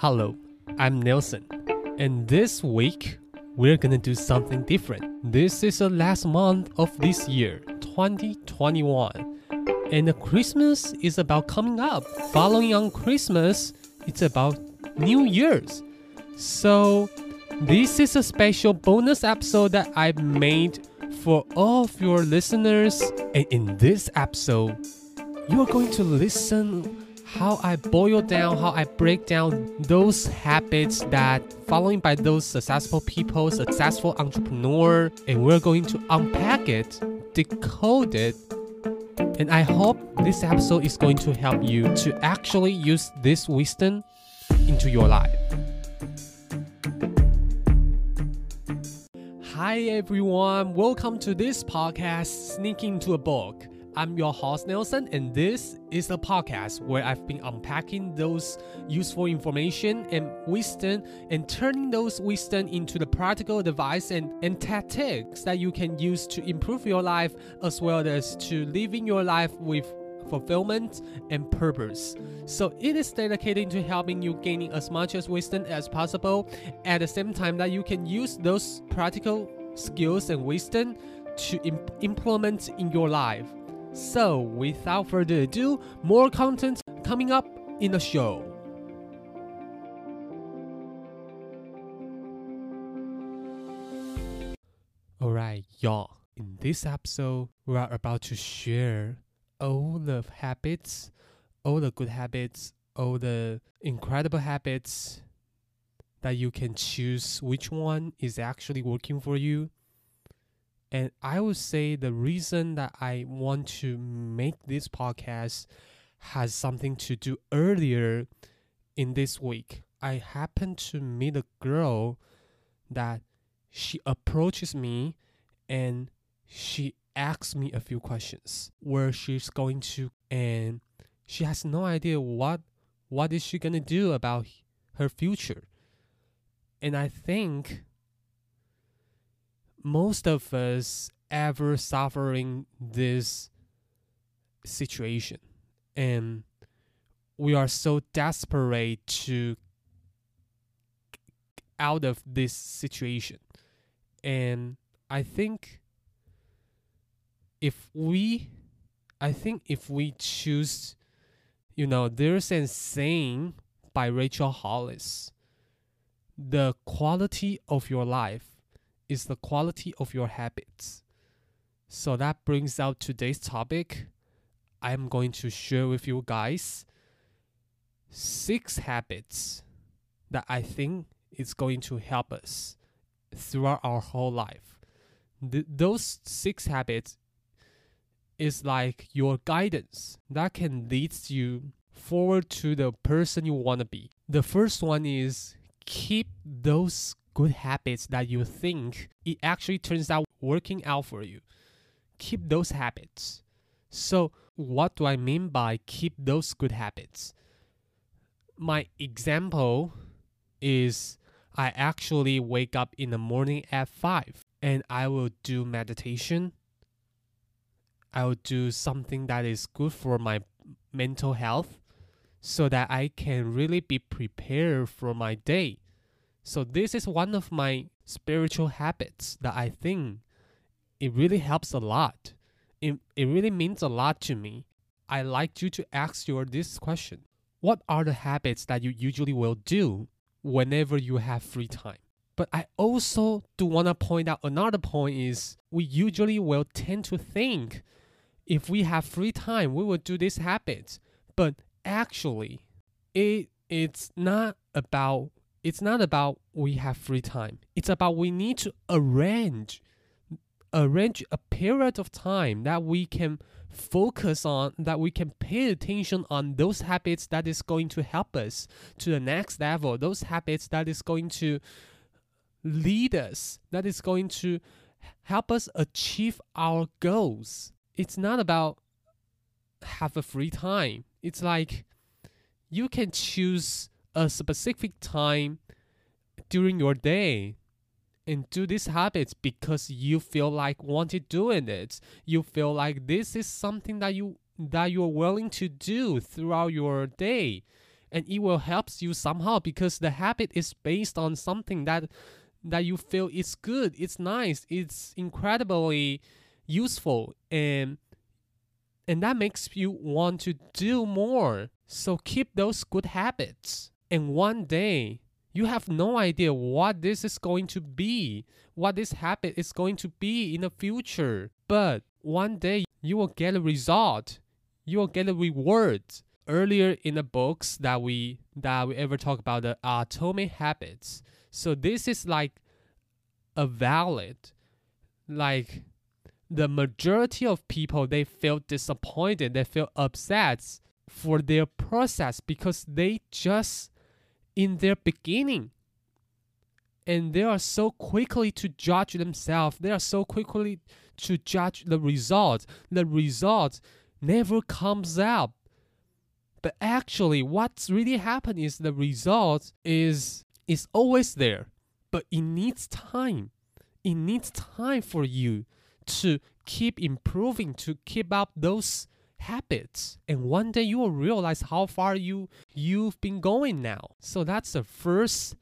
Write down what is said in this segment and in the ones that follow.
Hello, I'm Nelson, and this week we're gonna do something different. This is the last month of this year, 2021, and Christmas is about coming up. Following on Christmas, it's about New Year's. So, this is a special bonus episode that I've made for all of your listeners, and in this episode, you are going to listen how I boil down, how I break down those habits that following by those successful people, successful entrepreneur, and we're going to unpack it, decode it, and I hope this episode is going to help you to actually use this wisdom into your life. Hi everyone, welcome to this podcast, Sneaking into a Book. I'm your host Nelson, and this is a podcast where I've been unpacking those useful information and wisdom and turning those wisdom into the practical advice and, and tactics that you can use to improve your life as well as to living your life with fulfillment and purpose. So it is dedicated to helping you gaining as much as wisdom as possible at the same time that you can use those practical skills and wisdom to imp- implement in your life. So, without further ado, more content coming up in the show. Alright, y'all. In this episode, we are about to share all the habits, all the good habits, all the incredible habits that you can choose which one is actually working for you and I would say the reason that I want to make this podcast has something to do earlier in this week. I happened to meet a girl that she approaches me and she asks me a few questions where she's going to and she has no idea what what is she going to do about her future. And I think most of us ever suffering this situation. And we are so desperate to out of this situation. And i think if we i think if we choose you know there's a saying by rachel hollis the quality of your life is the quality of your habits. So that brings out today's topic. I'm going to share with you guys six habits that I think is going to help us throughout our whole life. Th- those six habits is like your guidance that can lead you forward to the person you want to be. The first one is keep those good habits that you think it actually turns out working out for you. Keep those habits. So, what do I mean by keep those good habits? My example is I actually wake up in the morning at 5 and I will do meditation. I will do something that is good for my mental health so that I can really be prepared for my day. So this is one of my spiritual habits that I think it really helps a lot. It, it really means a lot to me. I like you to ask your this question. What are the habits that you usually will do whenever you have free time? But I also do want to point out another point is we usually will tend to think if we have free time, we will do these habits. But actually, it it's not about it's not about we have free time. It's about we need to arrange arrange a period of time that we can focus on that we can pay attention on those habits that is going to help us to the next level those habits that is going to lead us that is going to help us achieve our goals it's not about have a free time it's like you can choose a specific time during your day and do these habits because you feel like wanted doing it you feel like this is something that you that you're willing to do throughout your day and it will help you somehow because the habit is based on something that that you feel is good, it's nice, it's incredibly useful and and that makes you want to do more. So keep those good habits. And one day you have no idea what this is going to be, what this habit is going to be in the future. But one day you will get a result. You will get a reward. Earlier in the books that we that we ever talk about the atomic habits. So this is like a valid like the majority of people they feel disappointed, they feel upset for their process because they just in their beginning. And they are so quickly to judge themselves. They are so quickly to judge the result. The result never comes out but actually what's really happened is the result is is always there. But it needs time. It needs time for you to keep improving to keep up those habits and one day you will realize how far you you've been going now. So that's the first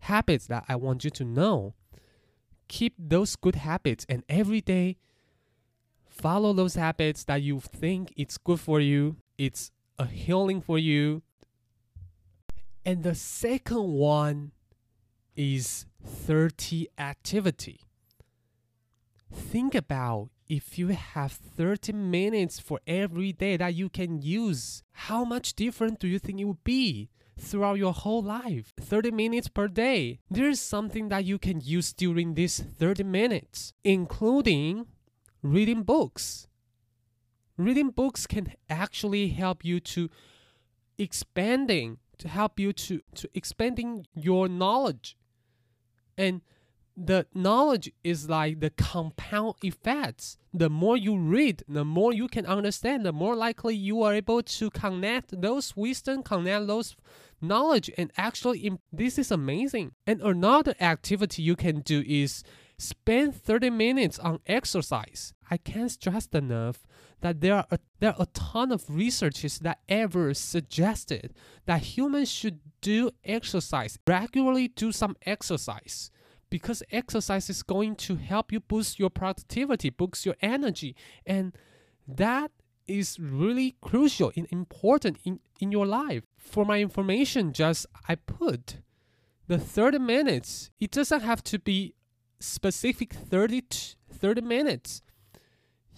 habits that i want you to know. Keep those good habits and every day follow those habits that you think it's good for you it's a healing for you. And the second one is 30 activity. Think about if you have 30 minutes for every day that you can use, how much different do you think it would be? Throughout your whole life, 30 minutes per day. There's something that you can use during these 30 minutes, including reading books. Reading books can actually help you to expanding, to help you to, to expanding your knowledge. And the knowledge is like the compound effects. The more you read, the more you can understand, the more likely you are able to connect those wisdom, connect those knowledge, and actually, this is amazing. And another activity you can do is spend 30 minutes on exercise. I can't stress enough that there are a, there are a ton of researches that ever suggested that humans should do exercise regularly do some exercise because exercise is going to help you boost your productivity, boost your energy, and that is really crucial and important in, in your life. For my information, just I put the 30 minutes. It doesn't have to be specific 30 30 minutes.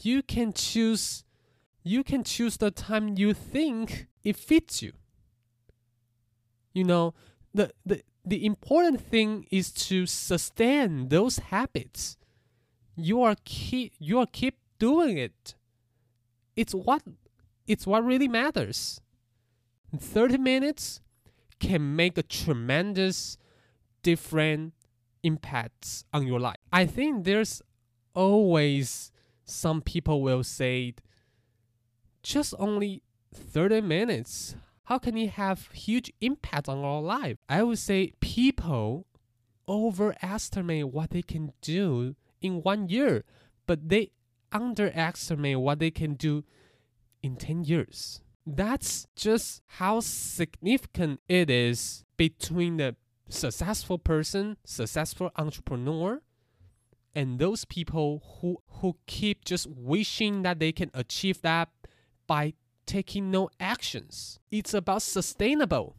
You can choose you can choose the time you think it fits you. You know, the the the important thing is to sustain those habits. You are keep you are keep doing it. It's what it's what really matters. 30 minutes can make a tremendous different impacts on your life. I think there's always some people will say just only 30 minutes how can it have huge impact on our life? I would say people overestimate what they can do in one year, but they underestimate what they can do in 10 years. That's just how significant it is between the successful person, successful entrepreneur, and those people who, who keep just wishing that they can achieve that by taking no actions. It's about sustainable.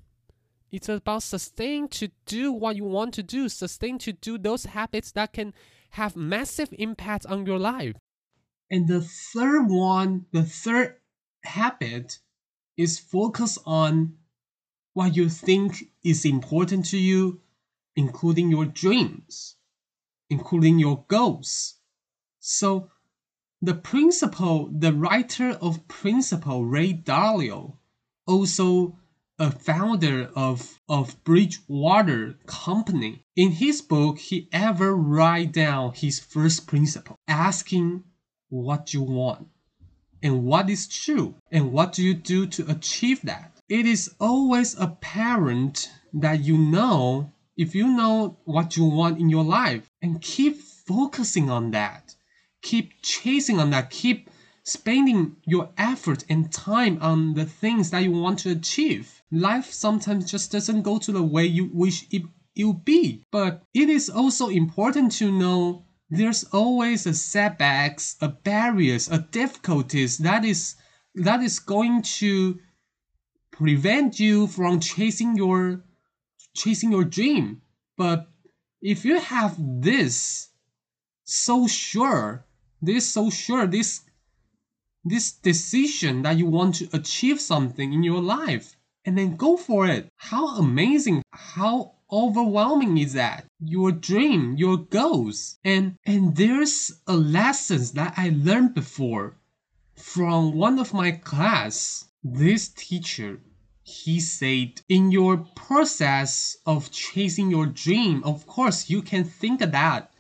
It's about sustain to do what you want to do, sustain to do those habits that can have massive impact on your life. And the third one, the third habit is focus on what you think is important to you, including your dreams, including your goals. So the principal, the writer of Principle, Ray Dalio, also a founder of, of Bridgewater Company. In his book, he ever write down his first principle, asking what you want and what is true and what do you do to achieve that. It is always apparent that you know if you know what you want in your life and keep focusing on that keep chasing on that, keep spending your effort and time on the things that you want to achieve. life sometimes just doesn't go to the way you wish it, would be. But it is also important to know there's always a setbacks, a barriers, a difficulties that is that is going to prevent you from chasing your chasing your dream. But if you have this so sure, this so sure, this this decision that you want to achieve something in your life and then go for it. How amazing, how overwhelming is that? Your dream, your goals. And and there's a lessons that I learned before from one of my class. This teacher he said in your process of chasing your dream of course you can think of that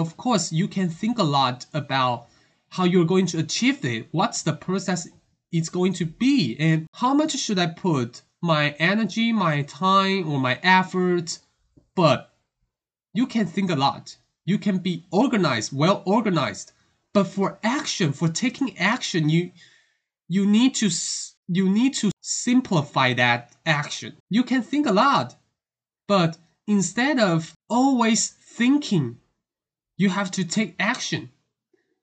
of course you can think a lot about how you're going to achieve it what's the process it's going to be and how much should i put my energy my time or my effort? But you can think a lot. You can be organized well organized. But for action for taking action you you need to you need to simplify that action. You can think a lot, but instead of always thinking, you have to take action.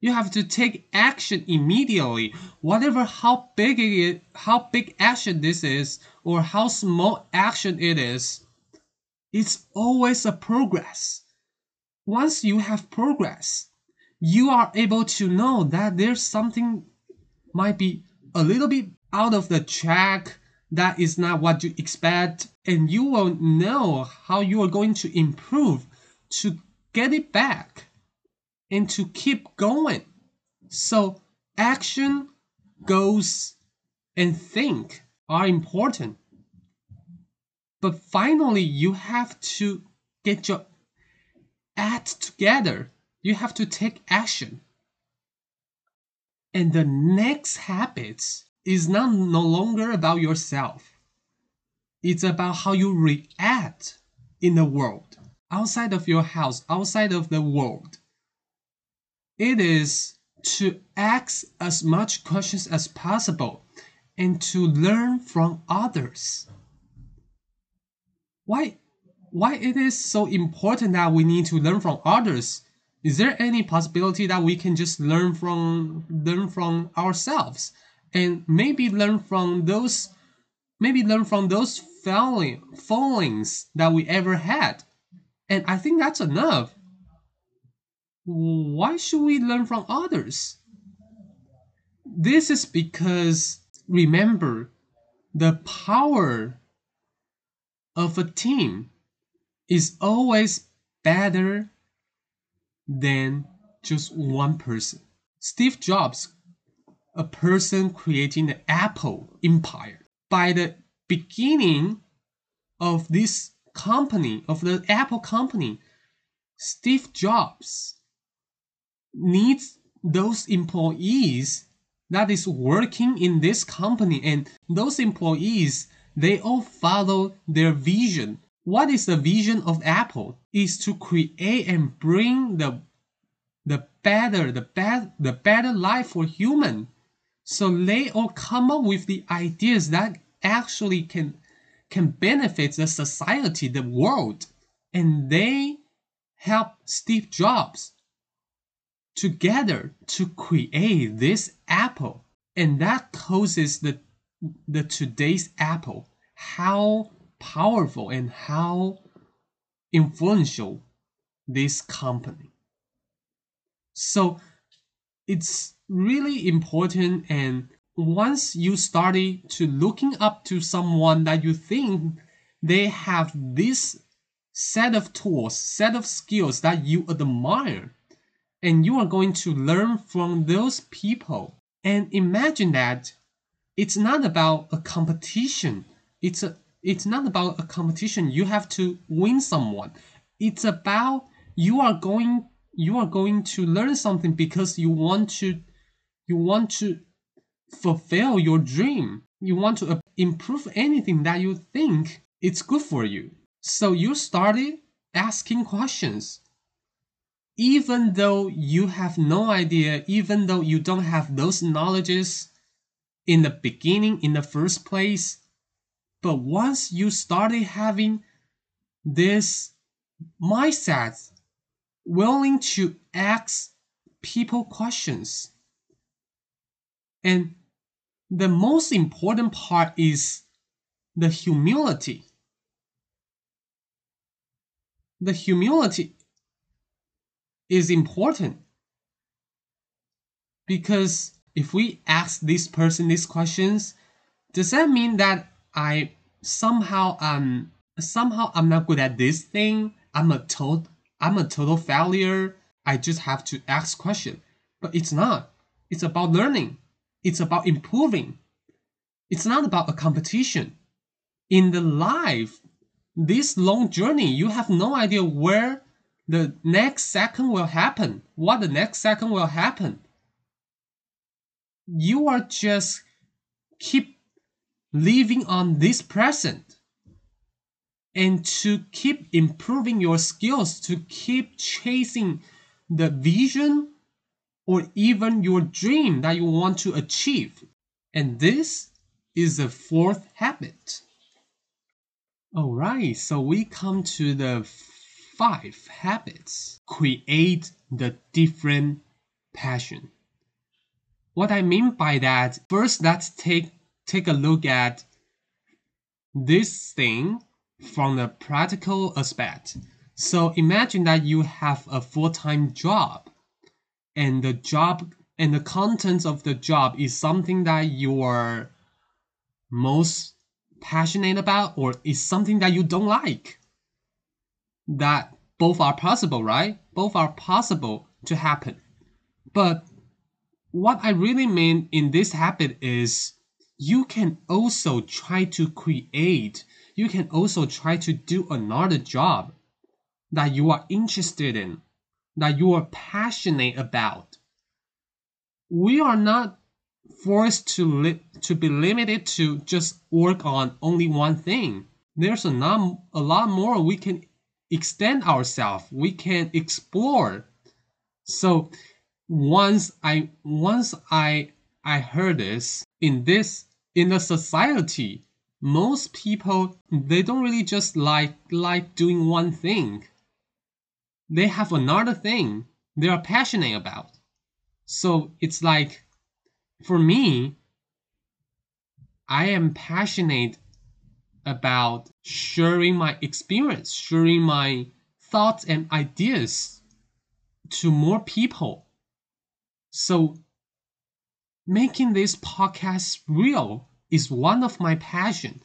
You have to take action immediately. Whatever how big it is, how big action this is, or how small action it is, it's always a progress. Once you have progress, you are able to know that there's something might be a little bit out of the track that is not what you expect and you will know how you are going to improve to get it back and to keep going. So action goals and think are important. But finally you have to get your act together. You have to take action. And the next habits is not no longer about yourself. It's about how you react in the world, outside of your house, outside of the world. It is to ask as much questions as possible and to learn from others. Why why it is so important that we need to learn from others? Is there any possibility that we can just learn from learn from ourselves? and maybe learn from those maybe learn from those failing that we ever had and i think that's enough. Why should we learn from others? This is because remember the power of a team is always better than just one person. Steve jobs a person creating the Apple empire. By the beginning of this company, of the Apple company, Steve Jobs needs those employees that is working in this company and those employees they all follow their vision. What is the vision of apple? Is to create and bring the the better the bad the better life for human. So they all come up with the ideas that actually can can benefit the society, the world, and they help Steve Jobs together to create this Apple, and that causes the the today's Apple how powerful and how influential this company. So it's really important and once you started to looking up to someone that you think they have this set of tools set of skills that you admire and you are going to learn from those people. And imagine that it's not about a competition. It's a it's not about a competition. You have to win someone. It's about you are going you are going to learn something because you want to you want to fulfill your dream. You want to uh, improve anything that you think it's good for you. So you started asking questions. Even though you have no idea, even though you don't have those knowledges in the beginning, in the first place, But once you started having this mindset, willing to ask people questions, and the most important part is the humility. The humility is important because if we ask this person these questions, does that mean that I somehow um somehow I'm not good at this thing? I'm a total I'm a total failure. I just have to ask question. But it's not. It's about learning. It's about improving. It's not about a competition. In the life, this long journey, you have no idea where the next second will happen, what the next second will happen. You are just keep living on this present and to keep improving your skills, to keep chasing the vision or even your dream that you want to achieve. And this is the fourth habit. All right, so we come to the five habits. Create the different passion. What I mean by that, first let's take take a look at this thing from the practical aspect. So imagine that you have a full-time job and the job and the contents of the job is something that you are most passionate about or is something that you don't like. That both are possible, right? Both are possible to happen. But what I really mean in this habit is you can also try to create, you can also try to do another job that you are interested in that you are passionate about. We are not forced to li- to be limited to just work on only one thing. There's a, lot, a lot more we can extend ourselves. We can explore. So once I once I I heard this in this in the society, most people they don't really just like like doing one thing they have another thing they are passionate about. So it's like, for me, I am passionate about sharing my experience, sharing my thoughts and ideas to more people. So making this podcast real is one of my passion.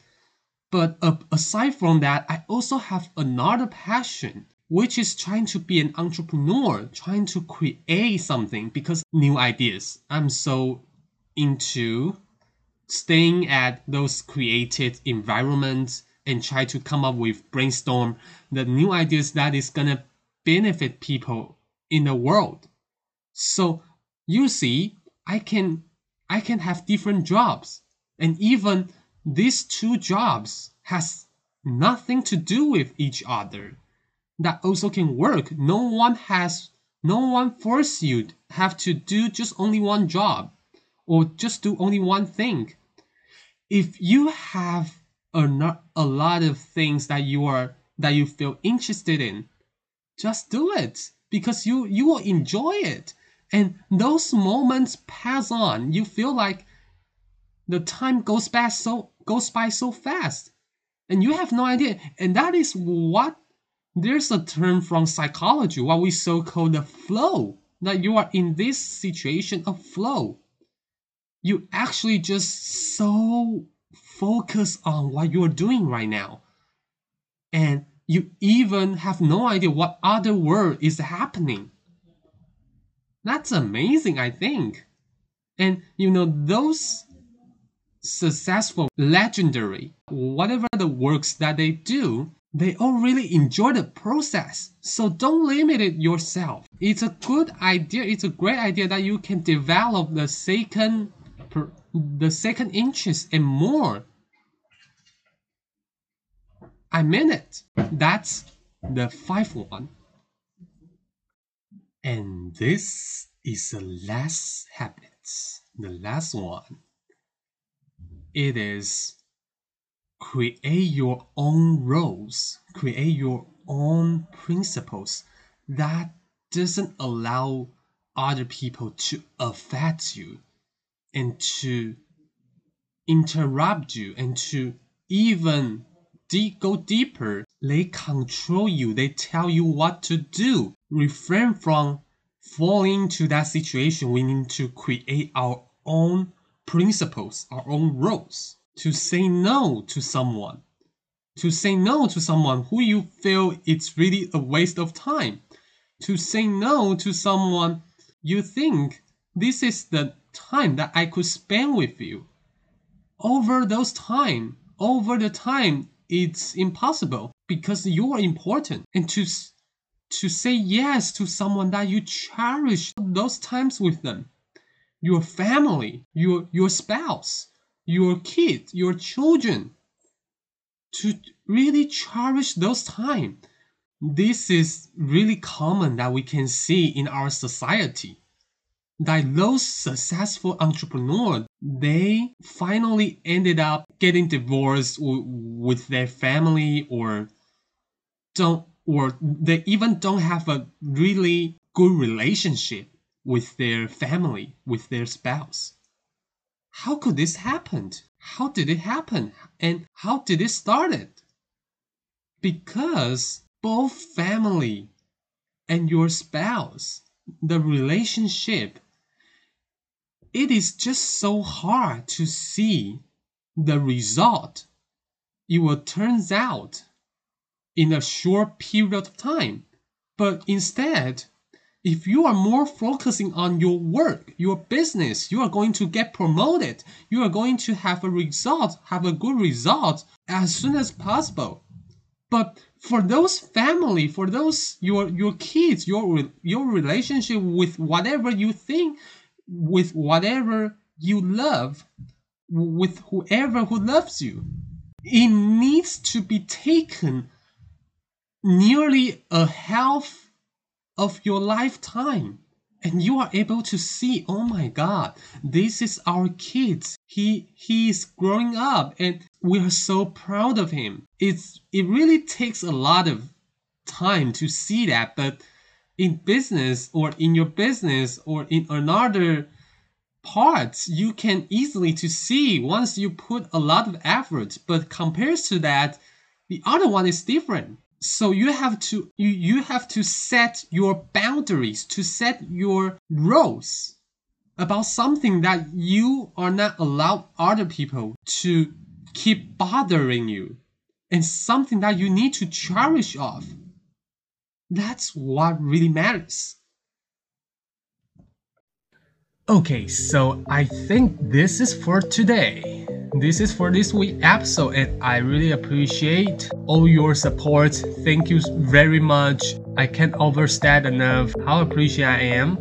But aside from that, I also have another passion which is trying to be an entrepreneur, trying to create something because new ideas. I'm so into staying at those created environments and try to come up with brainstorm the new ideas that is gonna benefit people in the world. So you see, I can I can have different jobs and even these two jobs has nothing to do with each other that also can work. No one has no one force you have to do just only one job or just do only one thing. If you have a, a lot of things that you are that you feel interested in, just do it because you you will enjoy it. And those moments pass on. You feel like the time goes by so goes by so fast and you have no idea and that is what there's a term from psychology, what we so call the flow, that you are in this situation of flow. You actually just so focus on what you're doing right now. And you even have no idea what other world is happening. That's amazing, I think. And you know, those successful, legendary, whatever the works that they do, they all really enjoy the process. So don't limit it yourself. It's a good idea. It's a great idea that you can develop the second the second interest and more. I mean it. That's the fifth one. And this is the last habit. The last one. It is create your own roles, create your own principles that doesn't allow other people to affect you and to interrupt you and to even de- go deeper. They control you, they tell you what to do. Refrain from falling into that situation. We need to create our own principles, our own rules. To say no to someone. To say no to someone who you feel it's really a waste of time. To say no to someone you think this is the time that I could spend with you. Over those time, over the time, it's impossible because you are important. And to to say yes to someone that you cherish those times with them, your family, your your spouse, your kids, your children, to really cherish those time. This is really common that we can see in our society that those successful entrepreneurs they finally ended up getting divorced with their family or don't or they even don't have a really good relationship with their family with their spouse how could this happen how did it happen? And how did it started? Because both family and your spouse the relationship it is just so hard to see the result. It will turns out in a short period of time. But instead if you are more focusing on your work your business you are going to get promoted. You are going to have a result have a good result as soon as possible. But for those family for those your your kids your your relationship with whatever you think with whatever you love with whoever who loves you it needs to be taken nearly a half of your lifetime. And you are able to see oh my god this is our kid he he is growing up and we are so proud of him. It's it really takes a lot of time to see that but in business or in your business or in another parts you can easily to see once you put a lot of effort. But compared to that the other one is different so you have to you, you have to set your boundaries to set your rules about something that you are not allowed other people to keep bothering you and something that you need to cherish of. That's what really matters okay so i think this is for today. This is for this week episode and i really appreciate all your support. Thank you very much. I can't overstate enough how appreciate i am.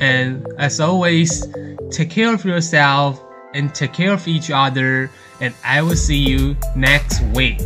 And as always take care of yourself and take care of each other and i will see you next week